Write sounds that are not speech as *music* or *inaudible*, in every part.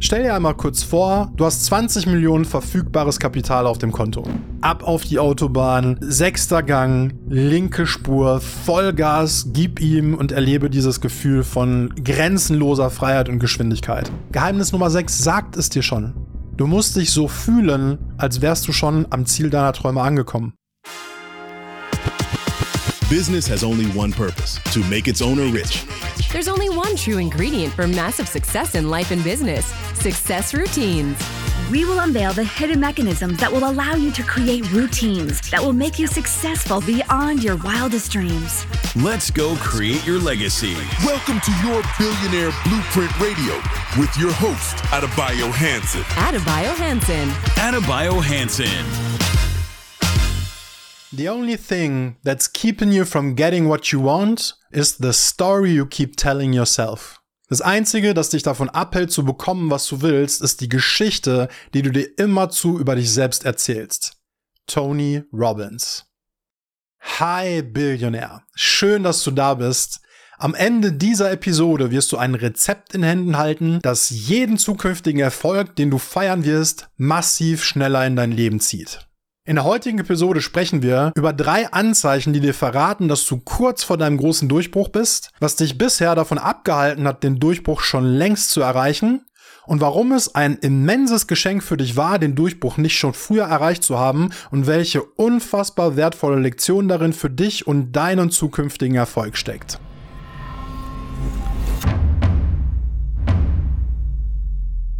Stell dir einmal kurz vor, du hast 20 Millionen verfügbares Kapital auf dem Konto. Ab auf die Autobahn, sechster Gang, linke Spur, Vollgas, gib ihm und erlebe dieses Gefühl von grenzenloser Freiheit und Geschwindigkeit. Geheimnis Nummer 6 sagt es dir schon. Du musst dich so fühlen, als wärst du schon am Ziel deiner Träume angekommen. Business has only one purpose to make its owner rich. There's only one true ingredient for massive success in life and business success routines. We will unveil the hidden mechanisms that will allow you to create routines that will make you successful beyond your wildest dreams. Let's go create your legacy. Welcome to your Billionaire Blueprint Radio with your host, Adebayo Hanson. Adebayo Hanson. Adebayo Hanson. The only thing that's keeping you from getting what you want is the story you keep telling yourself. Das Einzige, das dich davon abhält zu bekommen, was du willst, ist die Geschichte, die du dir immerzu über dich selbst erzählst. Tony Robbins. Hi Billionär. Schön, dass du da bist. Am Ende dieser Episode wirst du ein Rezept in Händen halten, das jeden zukünftigen Erfolg, den du feiern wirst, massiv schneller in dein Leben zieht. In der heutigen Episode sprechen wir über drei Anzeichen, die dir verraten, dass du kurz vor deinem großen Durchbruch bist, was dich bisher davon abgehalten hat, den Durchbruch schon längst zu erreichen und warum es ein immenses Geschenk für dich war, den Durchbruch nicht schon früher erreicht zu haben und welche unfassbar wertvolle Lektion darin für dich und deinen zukünftigen Erfolg steckt.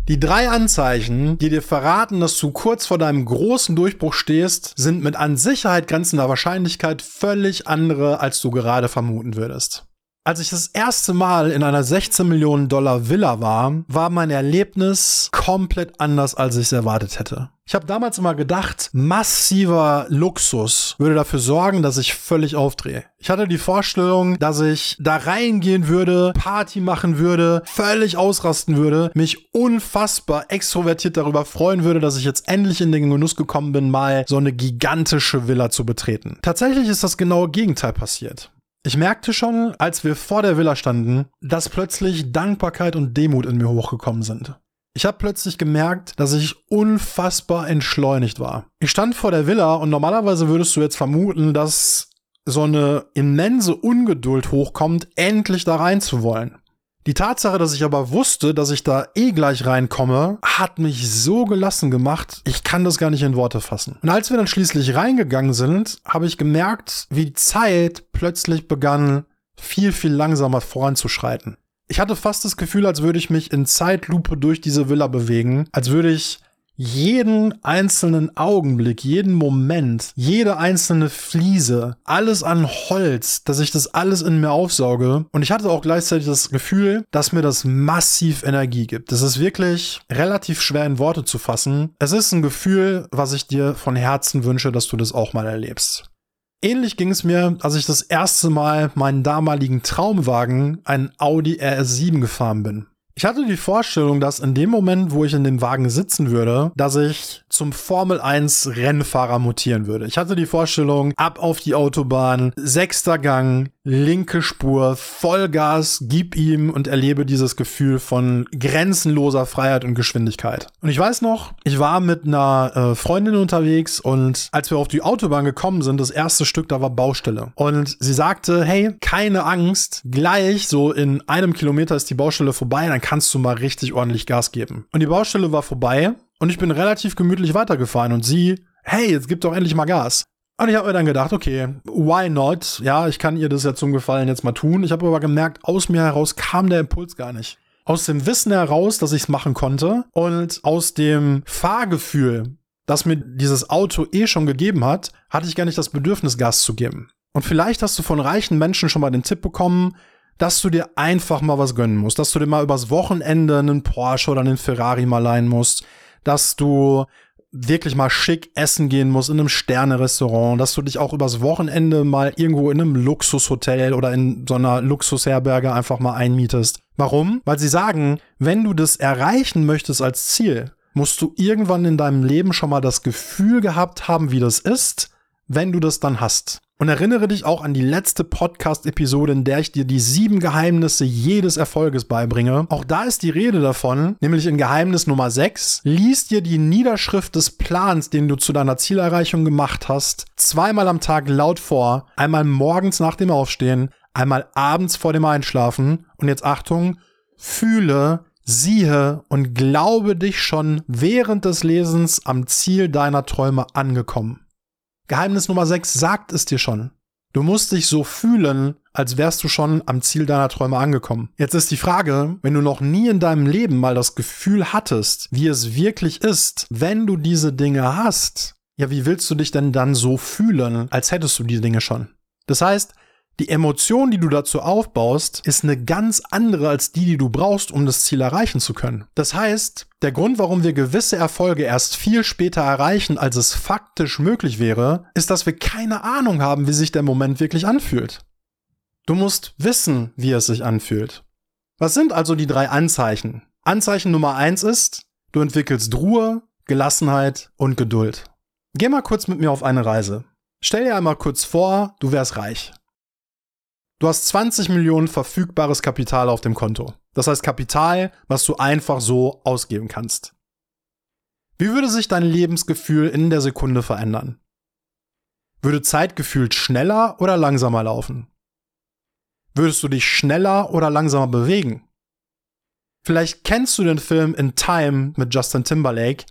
Die drei Anzeichen, die dir verraten, dass du kurz vor deinem großen Durchbruch stehst, sind mit an Sicherheit grenzender Wahrscheinlichkeit völlig andere, als du gerade vermuten würdest. Als ich das erste Mal in einer 16 Millionen Dollar Villa war, war mein Erlebnis komplett anders, als ich es erwartet hätte. Ich habe damals immer gedacht, massiver Luxus würde dafür sorgen, dass ich völlig aufdrehe. Ich hatte die Vorstellung, dass ich da reingehen würde, Party machen würde, völlig ausrasten würde, mich unfassbar extrovertiert darüber freuen würde, dass ich jetzt endlich in den Genuss gekommen bin, mal so eine gigantische Villa zu betreten. Tatsächlich ist das genaue Gegenteil passiert. Ich merkte schon, als wir vor der Villa standen, dass plötzlich Dankbarkeit und Demut in mir hochgekommen sind. Ich habe plötzlich gemerkt, dass ich unfassbar entschleunigt war. Ich stand vor der Villa und normalerweise würdest du jetzt vermuten, dass so eine immense Ungeduld hochkommt, endlich da rein zu wollen. Die Tatsache, dass ich aber wusste, dass ich da eh gleich reinkomme, hat mich so gelassen gemacht, ich kann das gar nicht in Worte fassen. Und als wir dann schließlich reingegangen sind, habe ich gemerkt, wie die Zeit plötzlich begann, viel, viel langsamer voranzuschreiten. Ich hatte fast das Gefühl, als würde ich mich in Zeitlupe durch diese Villa bewegen, als würde ich jeden einzelnen Augenblick, jeden Moment, jede einzelne Fliese, alles an Holz, dass ich das alles in mir aufsauge. Und ich hatte auch gleichzeitig das Gefühl, dass mir das massiv Energie gibt. Das ist wirklich relativ schwer in Worte zu fassen. Es ist ein Gefühl, was ich dir von Herzen wünsche, dass du das auch mal erlebst. Ähnlich ging es mir, als ich das erste Mal meinen damaligen Traumwagen, einen Audi RS7 gefahren bin. Ich hatte die Vorstellung, dass in dem Moment, wo ich in dem Wagen sitzen würde, dass ich zum Formel 1 Rennfahrer mutieren würde. Ich hatte die Vorstellung, ab auf die Autobahn, sechster Gang, linke Spur, Vollgas, gib ihm und erlebe dieses Gefühl von grenzenloser Freiheit und Geschwindigkeit. Und ich weiß noch, ich war mit einer äh, Freundin unterwegs und als wir auf die Autobahn gekommen sind, das erste Stück, da war Baustelle. Und sie sagte, hey, keine Angst, gleich so in einem Kilometer ist die Baustelle vorbei, dann kannst du mal richtig ordentlich Gas geben. Und die Baustelle war vorbei und ich bin relativ gemütlich weitergefahren und sie, hey, jetzt gib doch endlich mal Gas. Und ich habe mir dann gedacht, okay, why not? Ja, ich kann ihr das ja zum Gefallen jetzt mal tun. Ich habe aber gemerkt, aus mir heraus kam der Impuls gar nicht. Aus dem Wissen heraus, dass ich es machen konnte und aus dem Fahrgefühl, das mir dieses Auto eh schon gegeben hat, hatte ich gar nicht das Bedürfnis, Gas zu geben. Und vielleicht hast du von reichen Menschen schon mal den Tipp bekommen, dass du dir einfach mal was gönnen musst, dass du dir mal übers Wochenende einen Porsche oder einen Ferrari mal leihen musst, dass du wirklich mal schick essen gehen musst in einem Sterne-Restaurant, dass du dich auch übers Wochenende mal irgendwo in einem Luxushotel oder in so einer Luxusherberge einfach mal einmietest. Warum? Weil sie sagen, wenn du das erreichen möchtest als Ziel, musst du irgendwann in deinem Leben schon mal das Gefühl gehabt haben, wie das ist, wenn du das dann hast. Und erinnere dich auch an die letzte Podcast-Episode, in der ich dir die sieben Geheimnisse jedes Erfolges beibringe. Auch da ist die Rede davon, nämlich in Geheimnis Nummer 6. Lies dir die Niederschrift des Plans, den du zu deiner Zielerreichung gemacht hast, zweimal am Tag laut vor. Einmal morgens nach dem Aufstehen, einmal abends vor dem Einschlafen. Und jetzt Achtung, fühle, siehe und glaube dich schon während des Lesens am Ziel deiner Träume angekommen. Geheimnis Nummer 6 sagt es dir schon. Du musst dich so fühlen, als wärst du schon am Ziel deiner Träume angekommen. Jetzt ist die Frage, wenn du noch nie in deinem Leben mal das Gefühl hattest, wie es wirklich ist, wenn du diese Dinge hast, ja, wie willst du dich denn dann so fühlen, als hättest du die Dinge schon? Das heißt, die Emotion, die du dazu aufbaust, ist eine ganz andere als die, die du brauchst, um das Ziel erreichen zu können. Das heißt, der Grund, warum wir gewisse Erfolge erst viel später erreichen, als es faktisch möglich wäre, ist, dass wir keine Ahnung haben, wie sich der Moment wirklich anfühlt. Du musst wissen, wie es sich anfühlt. Was sind also die drei Anzeichen? Anzeichen Nummer eins ist, du entwickelst Ruhe, Gelassenheit und Geduld. Geh mal kurz mit mir auf eine Reise. Stell dir einmal kurz vor, du wärst reich. Du hast 20 Millionen verfügbares Kapital auf dem Konto. Das heißt Kapital, was du einfach so ausgeben kannst. Wie würde sich dein Lebensgefühl in der Sekunde verändern? Würde Zeit gefühlt schneller oder langsamer laufen? Würdest du dich schneller oder langsamer bewegen? Vielleicht kennst du den Film In Time mit Justin Timberlake.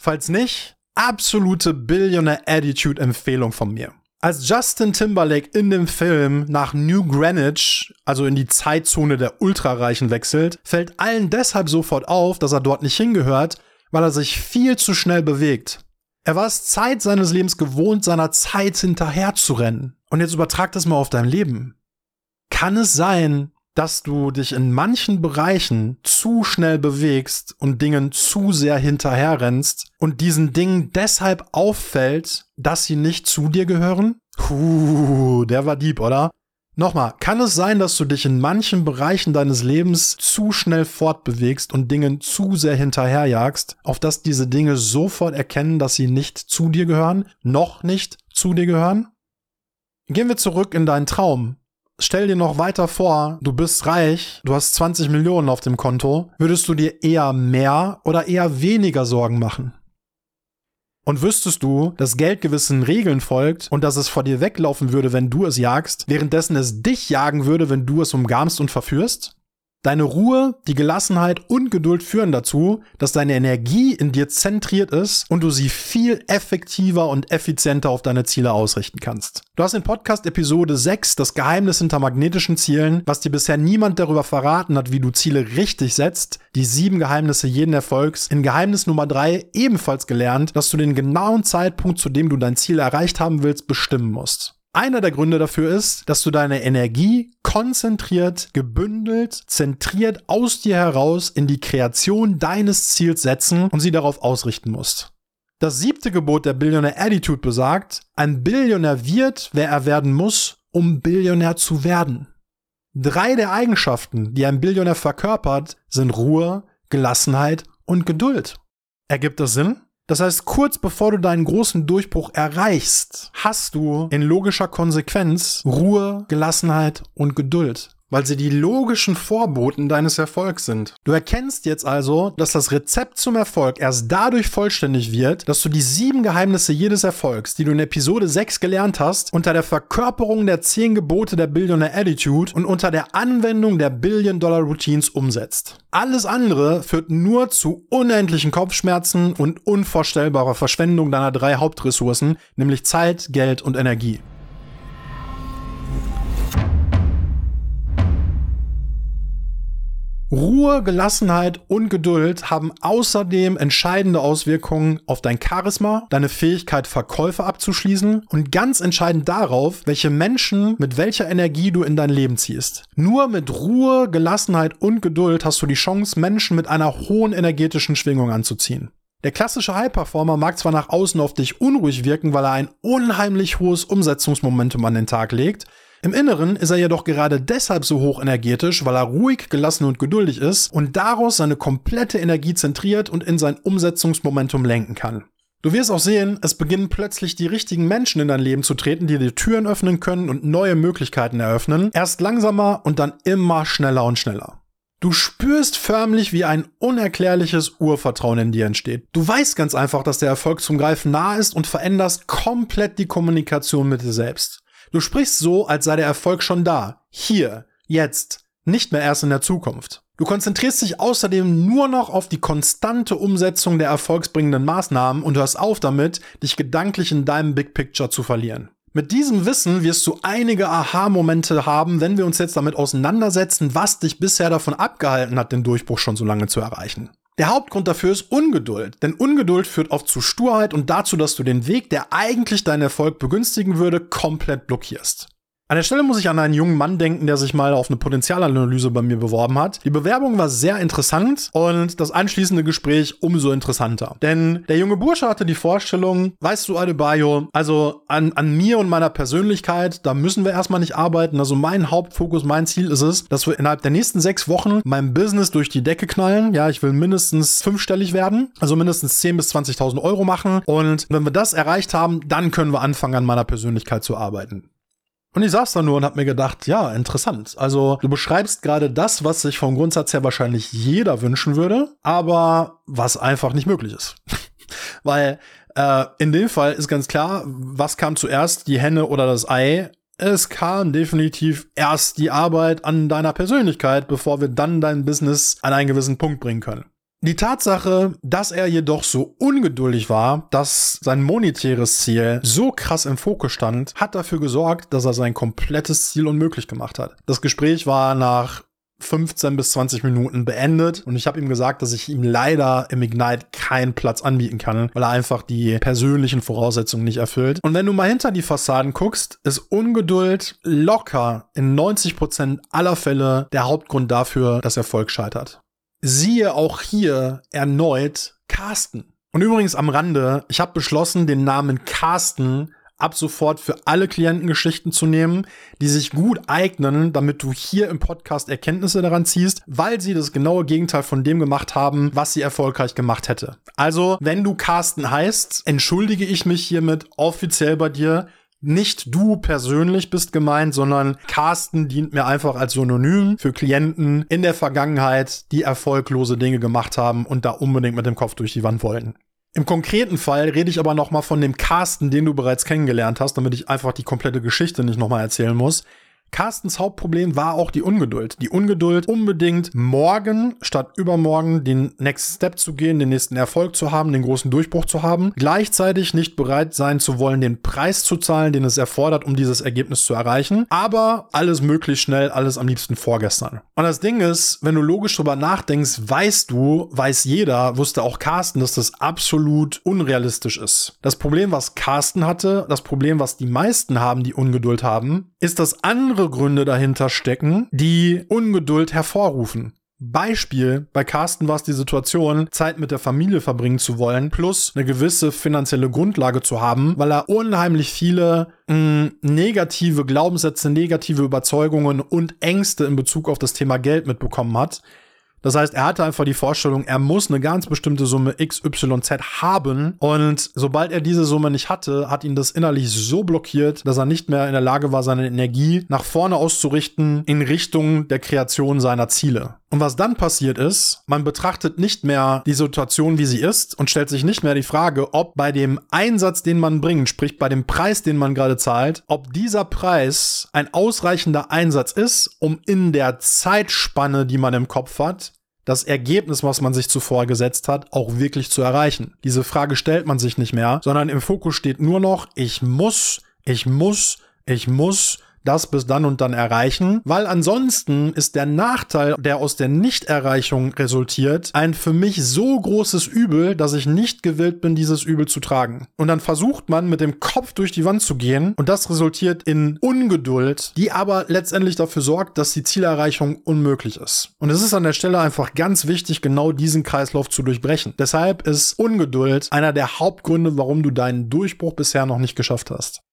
Falls nicht, absolute Billionaire Attitude Empfehlung von mir. Als Justin Timberlake in dem Film nach New Greenwich, also in die Zeitzone der Ultrareichen wechselt, fällt allen deshalb sofort auf, dass er dort nicht hingehört, weil er sich viel zu schnell bewegt. Er war es Zeit seines Lebens gewohnt, seiner Zeit hinterher zu rennen. Und jetzt übertrag das mal auf dein Leben. Kann es sein, dass du dich in manchen Bereichen zu schnell bewegst und Dingen zu sehr hinterherrennst und diesen Dingen deshalb auffällt, dass sie nicht zu dir gehören? Puh, der war deep, oder? Nochmal, kann es sein, dass du dich in manchen Bereichen deines Lebens zu schnell fortbewegst und Dingen zu sehr hinterherjagst, auf dass diese Dinge sofort erkennen, dass sie nicht zu dir gehören, noch nicht zu dir gehören? Gehen wir zurück in deinen Traum stell dir noch weiter vor, du bist reich, du hast 20 Millionen auf dem Konto, würdest du dir eher mehr oder eher weniger Sorgen machen? Und wüsstest du, dass Geld gewissen Regeln folgt und dass es vor dir weglaufen würde, wenn du es jagst, währenddessen es dich jagen würde, wenn du es umgarmst und verführst? Deine Ruhe, die Gelassenheit und Geduld führen dazu, dass deine Energie in dir zentriert ist und du sie viel effektiver und effizienter auf deine Ziele ausrichten kannst. Du hast in Podcast Episode 6 das Geheimnis hinter magnetischen Zielen, was dir bisher niemand darüber verraten hat, wie du Ziele richtig setzt, die sieben Geheimnisse jeden Erfolgs, in Geheimnis Nummer 3 ebenfalls gelernt, dass du den genauen Zeitpunkt, zu dem du dein Ziel erreicht haben willst, bestimmen musst. Einer der Gründe dafür ist, dass du deine Energie konzentriert, gebündelt, zentriert aus dir heraus in die Kreation deines Ziels setzen und sie darauf ausrichten musst. Das siebte Gebot der Billionaire Attitude besagt, ein Billionär wird, wer er werden muss, um Billionär zu werden. Drei der Eigenschaften, die ein Billionär verkörpert, sind Ruhe, Gelassenheit und Geduld. Ergibt das Sinn? Das heißt, kurz bevor du deinen großen Durchbruch erreichst, hast du in logischer Konsequenz Ruhe, Gelassenheit und Geduld weil sie die logischen Vorboten deines Erfolgs sind. Du erkennst jetzt also, dass das Rezept zum Erfolg erst dadurch vollständig wird, dass du die sieben Geheimnisse jedes Erfolgs, die du in Episode 6 gelernt hast, unter der Verkörperung der zehn Gebote der Billionaire Attitude und unter der Anwendung der Billion-Dollar-Routines umsetzt. Alles andere führt nur zu unendlichen Kopfschmerzen und unvorstellbarer Verschwendung deiner drei Hauptressourcen, nämlich Zeit, Geld und Energie. Ruhe, Gelassenheit und Geduld haben außerdem entscheidende Auswirkungen auf dein Charisma, deine Fähigkeit, Verkäufe abzuschließen und ganz entscheidend darauf, welche Menschen mit welcher Energie du in dein Leben ziehst. Nur mit Ruhe, Gelassenheit und Geduld hast du die Chance, Menschen mit einer hohen energetischen Schwingung anzuziehen. Der klassische High-Performer mag zwar nach außen auf dich unruhig wirken, weil er ein unheimlich hohes Umsetzungsmomentum an den Tag legt, im Inneren ist er jedoch gerade deshalb so hoch energetisch, weil er ruhig, gelassen und geduldig ist und daraus seine komplette Energie zentriert und in sein Umsetzungsmomentum lenken kann. Du wirst auch sehen, es beginnen plötzlich die richtigen Menschen in dein Leben zu treten, die dir Türen öffnen können und neue Möglichkeiten eröffnen. Erst langsamer und dann immer schneller und schneller. Du spürst förmlich, wie ein unerklärliches Urvertrauen in dir entsteht. Du weißt ganz einfach, dass der Erfolg zum Greifen nah ist und veränderst komplett die Kommunikation mit dir selbst. Du sprichst so, als sei der Erfolg schon da. Hier, jetzt, nicht mehr erst in der Zukunft. Du konzentrierst dich außerdem nur noch auf die konstante Umsetzung der erfolgsbringenden Maßnahmen und hörst auf damit, dich gedanklich in deinem Big Picture zu verlieren. Mit diesem Wissen wirst du einige Aha-Momente haben, wenn wir uns jetzt damit auseinandersetzen, was dich bisher davon abgehalten hat, den Durchbruch schon so lange zu erreichen. Der Hauptgrund dafür ist Ungeduld, denn Ungeduld führt oft zu Sturheit und dazu, dass du den Weg, der eigentlich deinen Erfolg begünstigen würde, komplett blockierst. An der Stelle muss ich an einen jungen Mann denken, der sich mal auf eine Potenzialanalyse bei mir beworben hat. Die Bewerbung war sehr interessant und das anschließende Gespräch umso interessanter. Denn der junge Bursche hatte die Vorstellung, weißt du, Adebayo, also an, an mir und meiner Persönlichkeit, da müssen wir erstmal nicht arbeiten. Also mein Hauptfokus, mein Ziel ist es, dass wir innerhalb der nächsten sechs Wochen mein Business durch die Decke knallen. Ja, ich will mindestens fünfstellig werden, also mindestens 10.000 bis 20.000 Euro machen. Und wenn wir das erreicht haben, dann können wir anfangen, an meiner Persönlichkeit zu arbeiten. Und ich saß da nur und hab mir gedacht, ja, interessant. Also du beschreibst gerade das, was sich vom Grundsatz her wahrscheinlich jeder wünschen würde, aber was einfach nicht möglich ist. *laughs* Weil äh, in dem Fall ist ganz klar, was kam zuerst, die Henne oder das Ei? Es kam definitiv erst die Arbeit an deiner Persönlichkeit, bevor wir dann dein Business an einen gewissen Punkt bringen können. Die Tatsache, dass er jedoch so ungeduldig war, dass sein monetäres Ziel so krass im Fokus stand, hat dafür gesorgt, dass er sein komplettes Ziel unmöglich gemacht hat. Das Gespräch war nach 15 bis 20 Minuten beendet und ich habe ihm gesagt, dass ich ihm leider im Ignite keinen Platz anbieten kann, weil er einfach die persönlichen Voraussetzungen nicht erfüllt. Und wenn du mal hinter die Fassaden guckst, ist Ungeduld locker in 90 Prozent aller Fälle der Hauptgrund dafür, dass Erfolg scheitert siehe auch hier erneut Carsten. Und übrigens am Rande, ich habe beschlossen, den Namen Carsten ab sofort für alle Klientengeschichten zu nehmen, die sich gut eignen, damit du hier im Podcast Erkenntnisse daran ziehst, weil sie das genaue Gegenteil von dem gemacht haben, was sie erfolgreich gemacht hätte. Also, wenn du Carsten heißt, entschuldige ich mich hiermit offiziell bei dir nicht du persönlich bist gemeint, sondern Carsten dient mir einfach als Synonym für Klienten in der Vergangenheit, die erfolglose Dinge gemacht haben und da unbedingt mit dem Kopf durch die Wand wollten. Im konkreten Fall rede ich aber nochmal von dem Carsten, den du bereits kennengelernt hast, damit ich einfach die komplette Geschichte nicht nochmal erzählen muss. Carstens Hauptproblem war auch die Ungeduld. Die Ungeduld, unbedingt morgen statt übermorgen den Next Step zu gehen, den nächsten Erfolg zu haben, den großen Durchbruch zu haben. Gleichzeitig nicht bereit sein zu wollen, den Preis zu zahlen, den es erfordert, um dieses Ergebnis zu erreichen. Aber alles möglichst schnell, alles am liebsten vorgestern. Und das Ding ist, wenn du logisch drüber nachdenkst, weißt du, weiß jeder, wusste auch Carsten, dass das absolut unrealistisch ist. Das Problem, was Carsten hatte, das Problem, was die meisten haben, die Ungeduld haben, ist das andere andere Gründe dahinter stecken, die Ungeduld hervorrufen. Beispiel, bei Carsten war es die Situation, Zeit mit der Familie verbringen zu wollen, plus eine gewisse finanzielle Grundlage zu haben, weil er unheimlich viele mh, mm, negative Glaubenssätze, negative Überzeugungen und Ängste in Bezug auf das Thema Geld mitbekommen hat, das heißt, er hatte einfach die Vorstellung, er muss eine ganz bestimmte Summe XYZ haben und sobald er diese Summe nicht hatte, hat ihn das innerlich so blockiert, dass er nicht mehr in der Lage war, seine Energie nach vorne auszurichten in Richtung der Kreation seiner Ziele. Und was dann passiert ist, man betrachtet nicht mehr die Situation, wie sie ist und stellt sich nicht mehr die Frage, ob bei dem Einsatz, den man bringt, sprich bei dem Preis, den man gerade zahlt, ob dieser Preis ein ausreichender Einsatz ist, um in der Zeitspanne, die man im Kopf hat, das Ergebnis, was man sich zuvor gesetzt hat, auch wirklich zu erreichen. Diese Frage stellt man sich nicht mehr, sondern im Fokus steht nur noch, ich muss, ich muss, ich muss das bis dann und dann erreichen, weil ansonsten ist der Nachteil, der aus der Nichterreichung resultiert, ein für mich so großes Übel, dass ich nicht gewillt bin, dieses Übel zu tragen. Und dann versucht man mit dem Kopf durch die Wand zu gehen und das resultiert in Ungeduld, die aber letztendlich dafür sorgt, dass die Zielerreichung unmöglich ist. Und es ist an der Stelle einfach ganz wichtig, genau diesen Kreislauf zu durchbrechen. Deshalb ist Ungeduld einer der Hauptgründe, warum du deinen Durchbruch bisher noch nicht geschafft hast.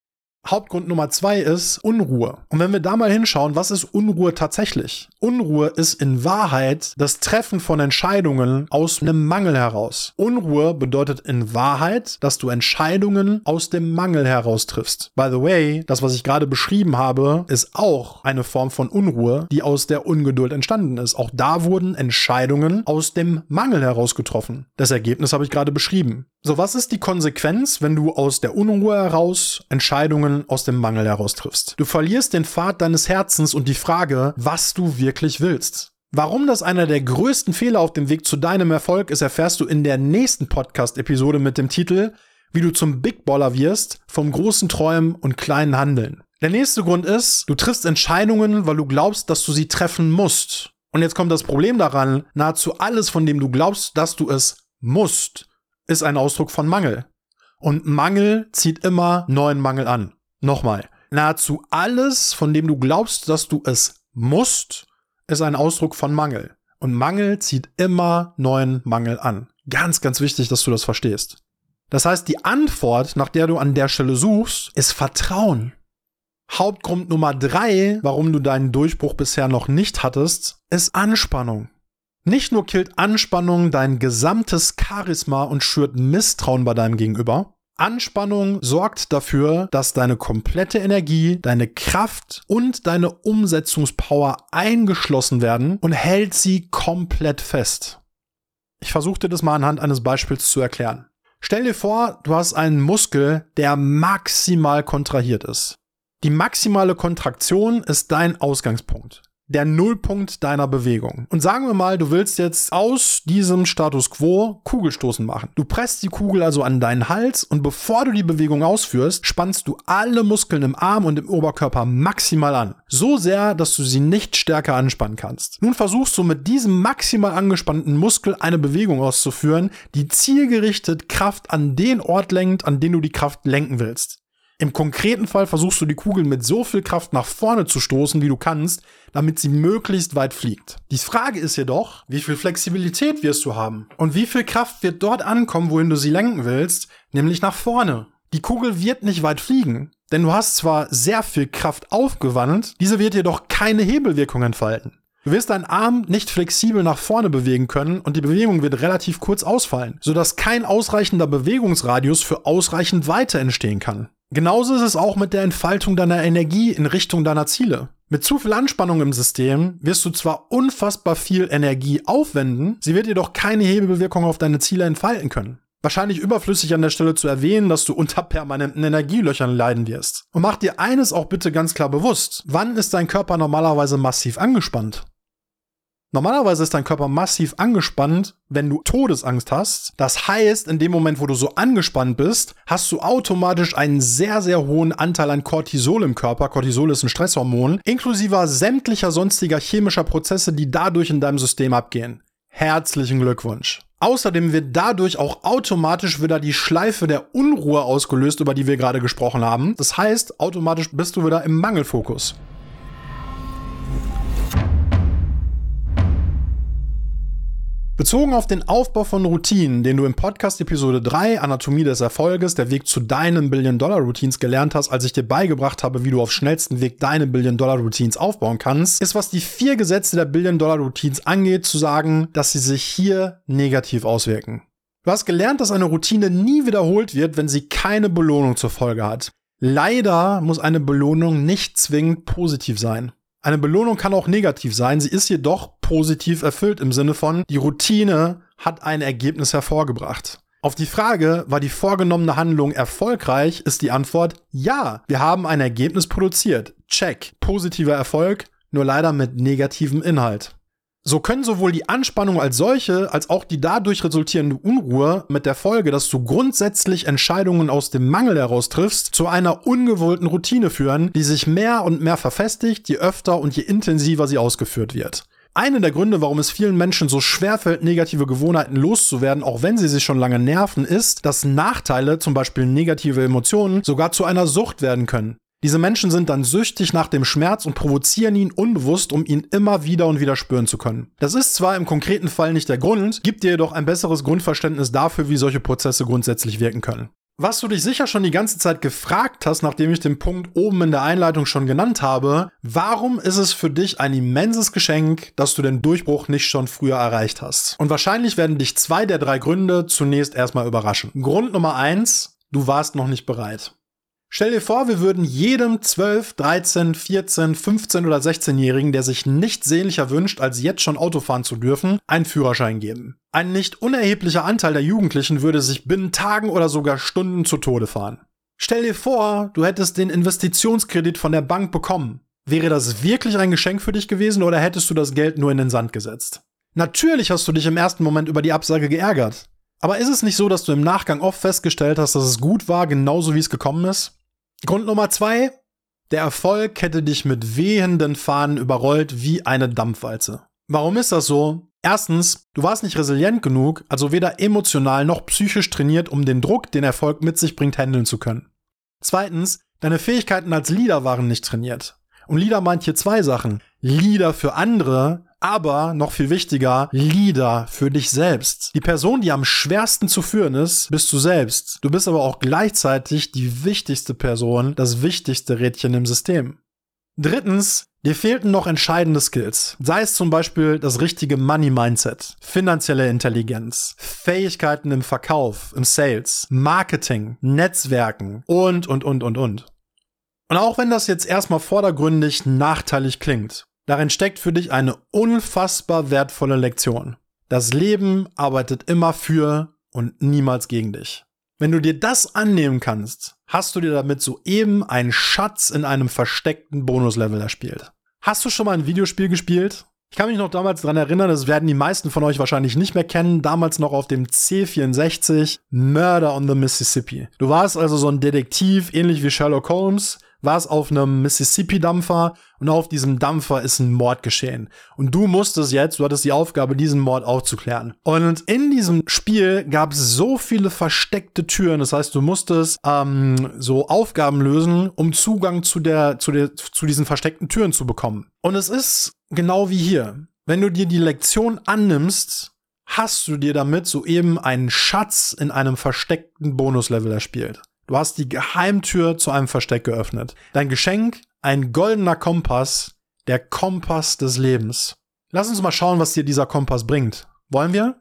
Hauptgrund Nummer zwei ist Unruhe. Und wenn wir da mal hinschauen, was ist Unruhe tatsächlich? Unruhe ist in Wahrheit das Treffen von Entscheidungen aus einem Mangel heraus. Unruhe bedeutet in Wahrheit, dass du Entscheidungen aus dem Mangel heraus triffst. By the way, das, was ich gerade beschrieben habe, ist auch eine Form von Unruhe, die aus der Ungeduld entstanden ist. Auch da wurden Entscheidungen aus dem Mangel heraus getroffen. Das Ergebnis habe ich gerade beschrieben. So, was ist die Konsequenz, wenn du aus der Unruhe heraus Entscheidungen aus dem Mangel heraus triffst? Du verlierst den Pfad deines Herzens und die Frage, was du wirklich willst. Warum das einer der größten Fehler auf dem Weg zu deinem Erfolg ist, erfährst du in der nächsten Podcast-Episode mit dem Titel Wie du zum Big Baller wirst, vom großen Träumen und kleinen Handeln. Der nächste Grund ist, du triffst Entscheidungen, weil du glaubst, dass du sie treffen musst. Und jetzt kommt das Problem daran, nahezu alles, von dem du glaubst, dass du es musst, ist ein Ausdruck von Mangel. Und Mangel zieht immer neuen Mangel an. Nochmal. Nahezu alles, von dem du glaubst, dass du es musst, ist ein Ausdruck von Mangel. Und Mangel zieht immer neuen Mangel an. Ganz, ganz wichtig, dass du das verstehst. Das heißt, die Antwort, nach der du an der Stelle suchst, ist Vertrauen. Hauptgrund Nummer drei, warum du deinen Durchbruch bisher noch nicht hattest, ist Anspannung. Nicht nur killt Anspannung dein gesamtes Charisma und schürt Misstrauen bei deinem Gegenüber. Anspannung sorgt dafür, dass deine komplette Energie, deine Kraft und deine Umsetzungspower eingeschlossen werden und hält sie komplett fest. Ich versuche dir das mal anhand eines Beispiels zu erklären. Stell dir vor, du hast einen Muskel, der maximal kontrahiert ist. Die maximale Kontraktion ist dein Ausgangspunkt der Nullpunkt deiner Bewegung. Und sagen wir mal, du willst jetzt aus diesem Status quo Kugelstoßen machen. Du presst die Kugel also an deinen Hals und bevor du die Bewegung ausführst, spannst du alle Muskeln im Arm und im Oberkörper maximal an. So sehr, dass du sie nicht stärker anspannen kannst. Nun versuchst du mit diesem maximal angespannten Muskel eine Bewegung auszuführen, die zielgerichtet Kraft an den Ort lenkt, an den du die Kraft lenken willst. Im konkreten Fall versuchst du die Kugel mit so viel Kraft nach vorne zu stoßen, wie du kannst, damit sie möglichst weit fliegt. Die Frage ist jedoch, wie viel Flexibilität wirst du haben? Und wie viel Kraft wird dort ankommen, wohin du sie lenken willst, nämlich nach vorne? Die Kugel wird nicht weit fliegen, denn du hast zwar sehr viel Kraft aufgewandt, diese wird jedoch keine Hebelwirkung entfalten. Du wirst deinen Arm nicht flexibel nach vorne bewegen können und die Bewegung wird relativ kurz ausfallen, sodass kein ausreichender Bewegungsradius für ausreichend Weite entstehen kann. Genauso ist es auch mit der Entfaltung deiner Energie in Richtung deiner Ziele. Mit zu viel Anspannung im System wirst du zwar unfassbar viel Energie aufwenden, sie wird jedoch keine Hebelwirkung auf deine Ziele entfalten können. Wahrscheinlich überflüssig an der Stelle zu erwähnen, dass du unter permanenten Energielöchern leiden wirst. Und mach dir eines auch bitte ganz klar bewusst. Wann ist dein Körper normalerweise massiv angespannt? Normalerweise ist dein Körper massiv angespannt, wenn du Todesangst hast. Das heißt, in dem Moment, wo du so angespannt bist, hast du automatisch einen sehr, sehr hohen Anteil an Cortisol im Körper. Cortisol ist ein Stresshormon, inklusive sämtlicher sonstiger chemischer Prozesse, die dadurch in deinem System abgehen. Herzlichen Glückwunsch. Außerdem wird dadurch auch automatisch wieder die Schleife der Unruhe ausgelöst, über die wir gerade gesprochen haben. Das heißt, automatisch bist du wieder im Mangelfokus. Bezogen auf den Aufbau von Routinen, den du im Podcast Episode 3 Anatomie des Erfolges, der Weg zu deinen Billion-Dollar-Routines gelernt hast, als ich dir beigebracht habe, wie du auf schnellsten Weg deine Billion-Dollar-Routines aufbauen kannst, ist, was die vier Gesetze der Billion-Dollar-Routines angeht, zu sagen, dass sie sich hier negativ auswirken. Du hast gelernt, dass eine Routine nie wiederholt wird, wenn sie keine Belohnung zur Folge hat. Leider muss eine Belohnung nicht zwingend positiv sein. Eine Belohnung kann auch negativ sein, sie ist jedoch positiv erfüllt im Sinne von, die Routine hat ein Ergebnis hervorgebracht. Auf die Frage, war die vorgenommene Handlung erfolgreich, ist die Antwort ja. Wir haben ein Ergebnis produziert. Check. Positiver Erfolg, nur leider mit negativem Inhalt. So können sowohl die Anspannung als solche als auch die dadurch resultierende Unruhe mit der Folge, dass du grundsätzlich Entscheidungen aus dem Mangel heraus triffst, zu einer ungewollten Routine führen, die sich mehr und mehr verfestigt, je öfter und je intensiver sie ausgeführt wird. Einer der Gründe, warum es vielen Menschen so schwerfällt, negative Gewohnheiten loszuwerden, auch wenn sie sich schon lange nerven, ist, dass Nachteile, zum Beispiel negative Emotionen, sogar zu einer Sucht werden können. Diese Menschen sind dann süchtig nach dem Schmerz und provozieren ihn unbewusst, um ihn immer wieder und wieder spüren zu können. Das ist zwar im konkreten Fall nicht der Grund, gibt dir jedoch ein besseres Grundverständnis dafür, wie solche Prozesse grundsätzlich wirken können. Was du dich sicher schon die ganze Zeit gefragt hast, nachdem ich den Punkt oben in der Einleitung schon genannt habe, warum ist es für dich ein immenses Geschenk, dass du den Durchbruch nicht schon früher erreicht hast? Und wahrscheinlich werden dich zwei der drei Gründe zunächst erstmal überraschen. Grund Nummer eins, du warst noch nicht bereit. Stell dir vor, wir würden jedem 12, 13, 14, 15 oder 16-Jährigen, der sich nichts sehnlicher wünscht, als jetzt schon Auto fahren zu dürfen, einen Führerschein geben. Ein nicht unerheblicher Anteil der Jugendlichen würde sich binnen Tagen oder sogar Stunden zu Tode fahren. Stell dir vor, du hättest den Investitionskredit von der Bank bekommen. Wäre das wirklich ein Geschenk für dich gewesen oder hättest du das Geld nur in den Sand gesetzt? Natürlich hast du dich im ersten Moment über die Absage geärgert. Aber ist es nicht so, dass du im Nachgang oft festgestellt hast, dass es gut war, genauso wie es gekommen ist? Grund Nummer zwei. Der Erfolg hätte dich mit wehenden Fahnen überrollt wie eine Dampfwalze. Warum ist das so? Erstens, du warst nicht resilient genug, also weder emotional noch psychisch trainiert, um den Druck, den Erfolg mit sich bringt, handeln zu können. Zweitens, deine Fähigkeiten als Leader waren nicht trainiert. Und Leader meint hier zwei Sachen. Leader für andere, aber noch viel wichtiger, Leader für dich selbst. Die Person, die am schwersten zu führen ist, bist du selbst. Du bist aber auch gleichzeitig die wichtigste Person, das wichtigste Rädchen im System. Drittens, dir fehlten noch entscheidende Skills. Sei es zum Beispiel das richtige Money-Mindset, finanzielle Intelligenz, Fähigkeiten im Verkauf, im Sales, Marketing, Netzwerken und, und, und, und, und. Und auch wenn das jetzt erstmal vordergründig nachteilig klingt, Darin steckt für dich eine unfassbar wertvolle Lektion. Das Leben arbeitet immer für und niemals gegen dich. Wenn du dir das annehmen kannst, hast du dir damit soeben einen Schatz in einem versteckten Bonuslevel erspielt. Hast du schon mal ein Videospiel gespielt? Ich kann mich noch damals daran erinnern, das werden die meisten von euch wahrscheinlich nicht mehr kennen, damals noch auf dem C64 Murder on the Mississippi. Du warst also so ein Detektiv, ähnlich wie Sherlock Holmes, war es auf einem Mississippi-Dampfer und auf diesem Dampfer ist ein Mord geschehen. Und du musstest jetzt, du hattest die Aufgabe, diesen Mord aufzuklären. Und in diesem Spiel gab es so viele versteckte Türen. Das heißt, du musstest ähm, so Aufgaben lösen, um Zugang zu der, zu der, zu diesen versteckten Türen zu bekommen. Und es ist genau wie hier. Wenn du dir die Lektion annimmst, hast du dir damit soeben einen Schatz in einem versteckten Bonuslevel erspielt. Du hast die Geheimtür zu einem Versteck geöffnet. Dein Geschenk, ein goldener Kompass, der Kompass des Lebens. Lass uns mal schauen, was dir dieser Kompass bringt. Wollen wir?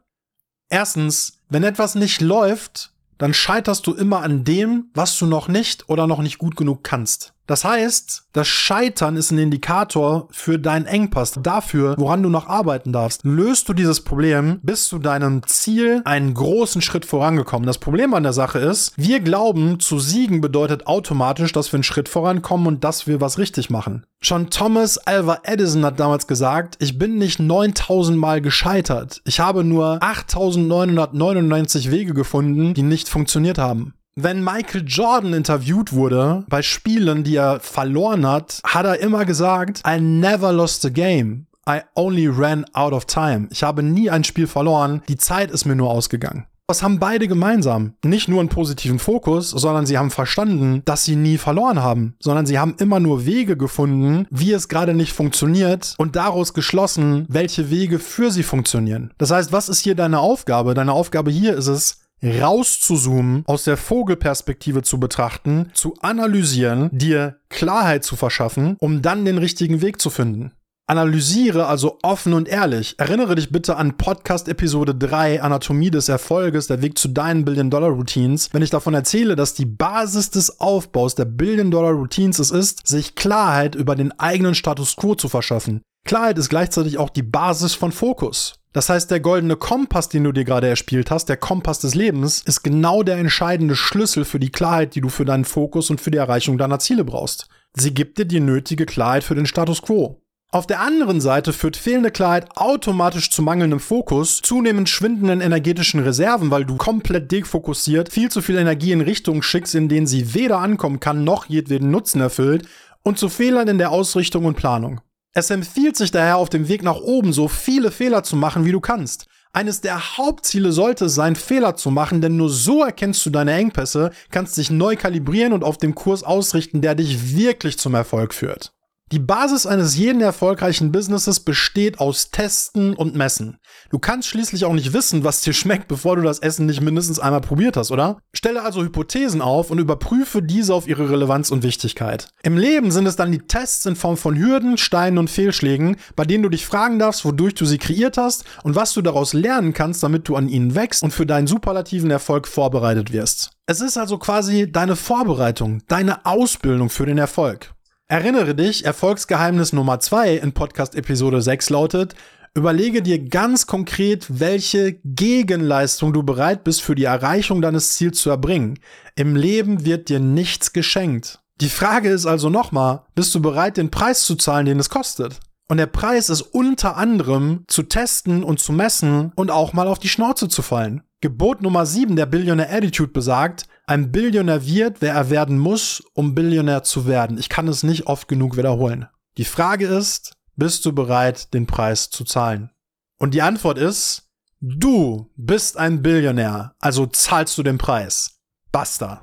Erstens, wenn etwas nicht läuft, dann scheiterst du immer an dem, was du noch nicht oder noch nicht gut genug kannst. Das heißt, das Scheitern ist ein Indikator für deinen Engpass, dafür, woran du noch arbeiten darfst. Löst du dieses Problem, bist du deinem Ziel einen großen Schritt vorangekommen. Das Problem an der Sache ist, wir glauben, zu siegen bedeutet automatisch, dass wir einen Schritt vorankommen und dass wir was richtig machen. Schon Thomas Alva Edison hat damals gesagt, ich bin nicht 9000 Mal gescheitert. Ich habe nur 8999 Wege gefunden, die nicht funktioniert haben. Wenn Michael Jordan interviewt wurde bei Spielen, die er verloren hat, hat er immer gesagt, I never lost a game. I only ran out of time. Ich habe nie ein Spiel verloren. Die Zeit ist mir nur ausgegangen. Was haben beide gemeinsam? Nicht nur einen positiven Fokus, sondern sie haben verstanden, dass sie nie verloren haben, sondern sie haben immer nur Wege gefunden, wie es gerade nicht funktioniert und daraus geschlossen, welche Wege für sie funktionieren. Das heißt, was ist hier deine Aufgabe? Deine Aufgabe hier ist es, rauszuzoomen, aus der Vogelperspektive zu betrachten, zu analysieren, dir Klarheit zu verschaffen, um dann den richtigen Weg zu finden. Analysiere also offen und ehrlich. Erinnere dich bitte an Podcast Episode 3, Anatomie des Erfolges, der Weg zu deinen Billion-Dollar-Routines, wenn ich davon erzähle, dass die Basis des Aufbaus der Billion-Dollar-Routines es ist, sich Klarheit über den eigenen Status quo zu verschaffen. Klarheit ist gleichzeitig auch die Basis von Fokus. Das heißt, der goldene Kompass, den du dir gerade erspielt hast, der Kompass des Lebens, ist genau der entscheidende Schlüssel für die Klarheit, die du für deinen Fokus und für die Erreichung deiner Ziele brauchst. Sie gibt dir die nötige Klarheit für den Status quo. Auf der anderen Seite führt fehlende Klarheit automatisch zu mangelndem Fokus, zunehmend schwindenden energetischen Reserven, weil du komplett defokussiert viel zu viel Energie in Richtungen schickst, in denen sie weder ankommen kann noch jedweden Nutzen erfüllt, und zu Fehlern in der Ausrichtung und Planung. Es empfiehlt sich daher auf dem Weg nach oben so viele Fehler zu machen, wie du kannst. Eines der Hauptziele sollte es sein, Fehler zu machen, denn nur so erkennst du deine Engpässe, kannst dich neu kalibrieren und auf dem Kurs ausrichten, der dich wirklich zum Erfolg führt. Die Basis eines jeden erfolgreichen Businesses besteht aus Testen und Messen. Du kannst schließlich auch nicht wissen, was dir schmeckt, bevor du das Essen nicht mindestens einmal probiert hast, oder? Stelle also Hypothesen auf und überprüfe diese auf ihre Relevanz und Wichtigkeit. Im Leben sind es dann die Tests in Form von Hürden, Steinen und Fehlschlägen, bei denen du dich fragen darfst, wodurch du sie kreiert hast und was du daraus lernen kannst, damit du an ihnen wächst und für deinen superlativen Erfolg vorbereitet wirst. Es ist also quasi deine Vorbereitung, deine Ausbildung für den Erfolg. Erinnere dich, Erfolgsgeheimnis Nummer 2 in Podcast Episode 6 lautet, überlege dir ganz konkret, welche Gegenleistung du bereit bist für die Erreichung deines Ziels zu erbringen. Im Leben wird dir nichts geschenkt. Die Frage ist also nochmal, bist du bereit, den Preis zu zahlen, den es kostet? Und der Preis ist unter anderem zu testen und zu messen und auch mal auf die Schnauze zu fallen. Gebot Nummer 7 der Billionaire Attitude besagt, ein Billionär wird, wer er werden muss, um Billionär zu werden. Ich kann es nicht oft genug wiederholen. Die Frage ist, bist du bereit, den Preis zu zahlen? Und die Antwort ist, du bist ein Billionär, also zahlst du den Preis. Basta.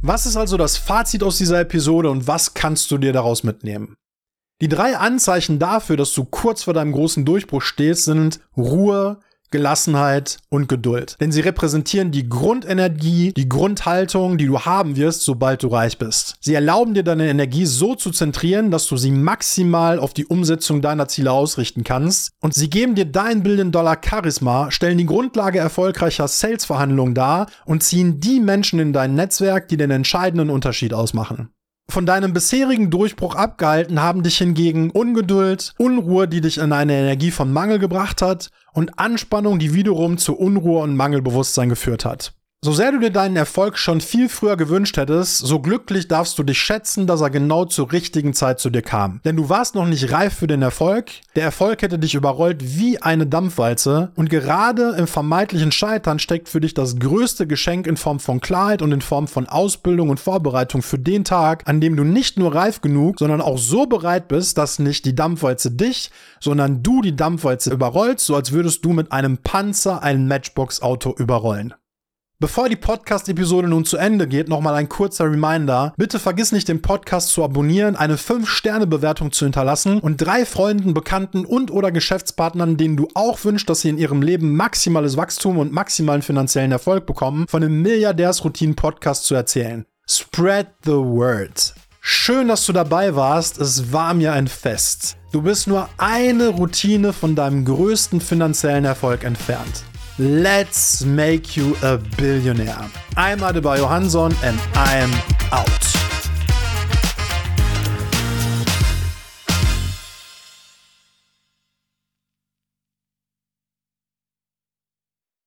Was ist also das Fazit aus dieser Episode und was kannst du dir daraus mitnehmen? Die drei Anzeichen dafür, dass du kurz vor deinem großen Durchbruch stehst, sind Ruhe, Gelassenheit und Geduld. Denn sie repräsentieren die Grundenergie, die Grundhaltung, die du haben wirst, sobald du reich bist. Sie erlauben dir deine Energie so zu zentrieren, dass du sie maximal auf die Umsetzung deiner Ziele ausrichten kannst. Und sie geben dir dein Billion-Dollar Charisma, stellen die Grundlage erfolgreicher Sales-Verhandlungen dar und ziehen die Menschen in dein Netzwerk, die den entscheidenden Unterschied ausmachen. Von deinem bisherigen Durchbruch abgehalten haben dich hingegen Ungeduld, Unruhe, die dich in eine Energie von Mangel gebracht hat, und Anspannung, die wiederum zu Unruhe und Mangelbewusstsein geführt hat. So sehr du dir deinen Erfolg schon viel früher gewünscht hättest, so glücklich darfst du dich schätzen, dass er genau zur richtigen Zeit zu dir kam. Denn du warst noch nicht reif für den Erfolg, der Erfolg hätte dich überrollt wie eine Dampfwalze und gerade im vermeintlichen Scheitern steckt für dich das größte Geschenk in Form von Klarheit und in Form von Ausbildung und Vorbereitung für den Tag, an dem du nicht nur reif genug, sondern auch so bereit bist, dass nicht die Dampfwalze dich, sondern du die Dampfwalze überrollst, so als würdest du mit einem Panzer ein Matchbox-Auto überrollen. Bevor die Podcast-Episode nun zu Ende geht, nochmal ein kurzer Reminder. Bitte vergiss nicht, den Podcast zu abonnieren, eine 5-Sterne-Bewertung zu hinterlassen und drei Freunden, Bekannten und oder Geschäftspartnern, denen du auch wünschst, dass sie in ihrem Leben maximales Wachstum und maximalen finanziellen Erfolg bekommen, von dem Milliardärs-Routinen-Podcast zu erzählen. Spread the word. Schön, dass du dabei warst. Es war mir ein Fest. Du bist nur eine Routine von deinem größten finanziellen Erfolg entfernt. Let's make you a billionaire. I'm Adebayo Hanson and I'm out.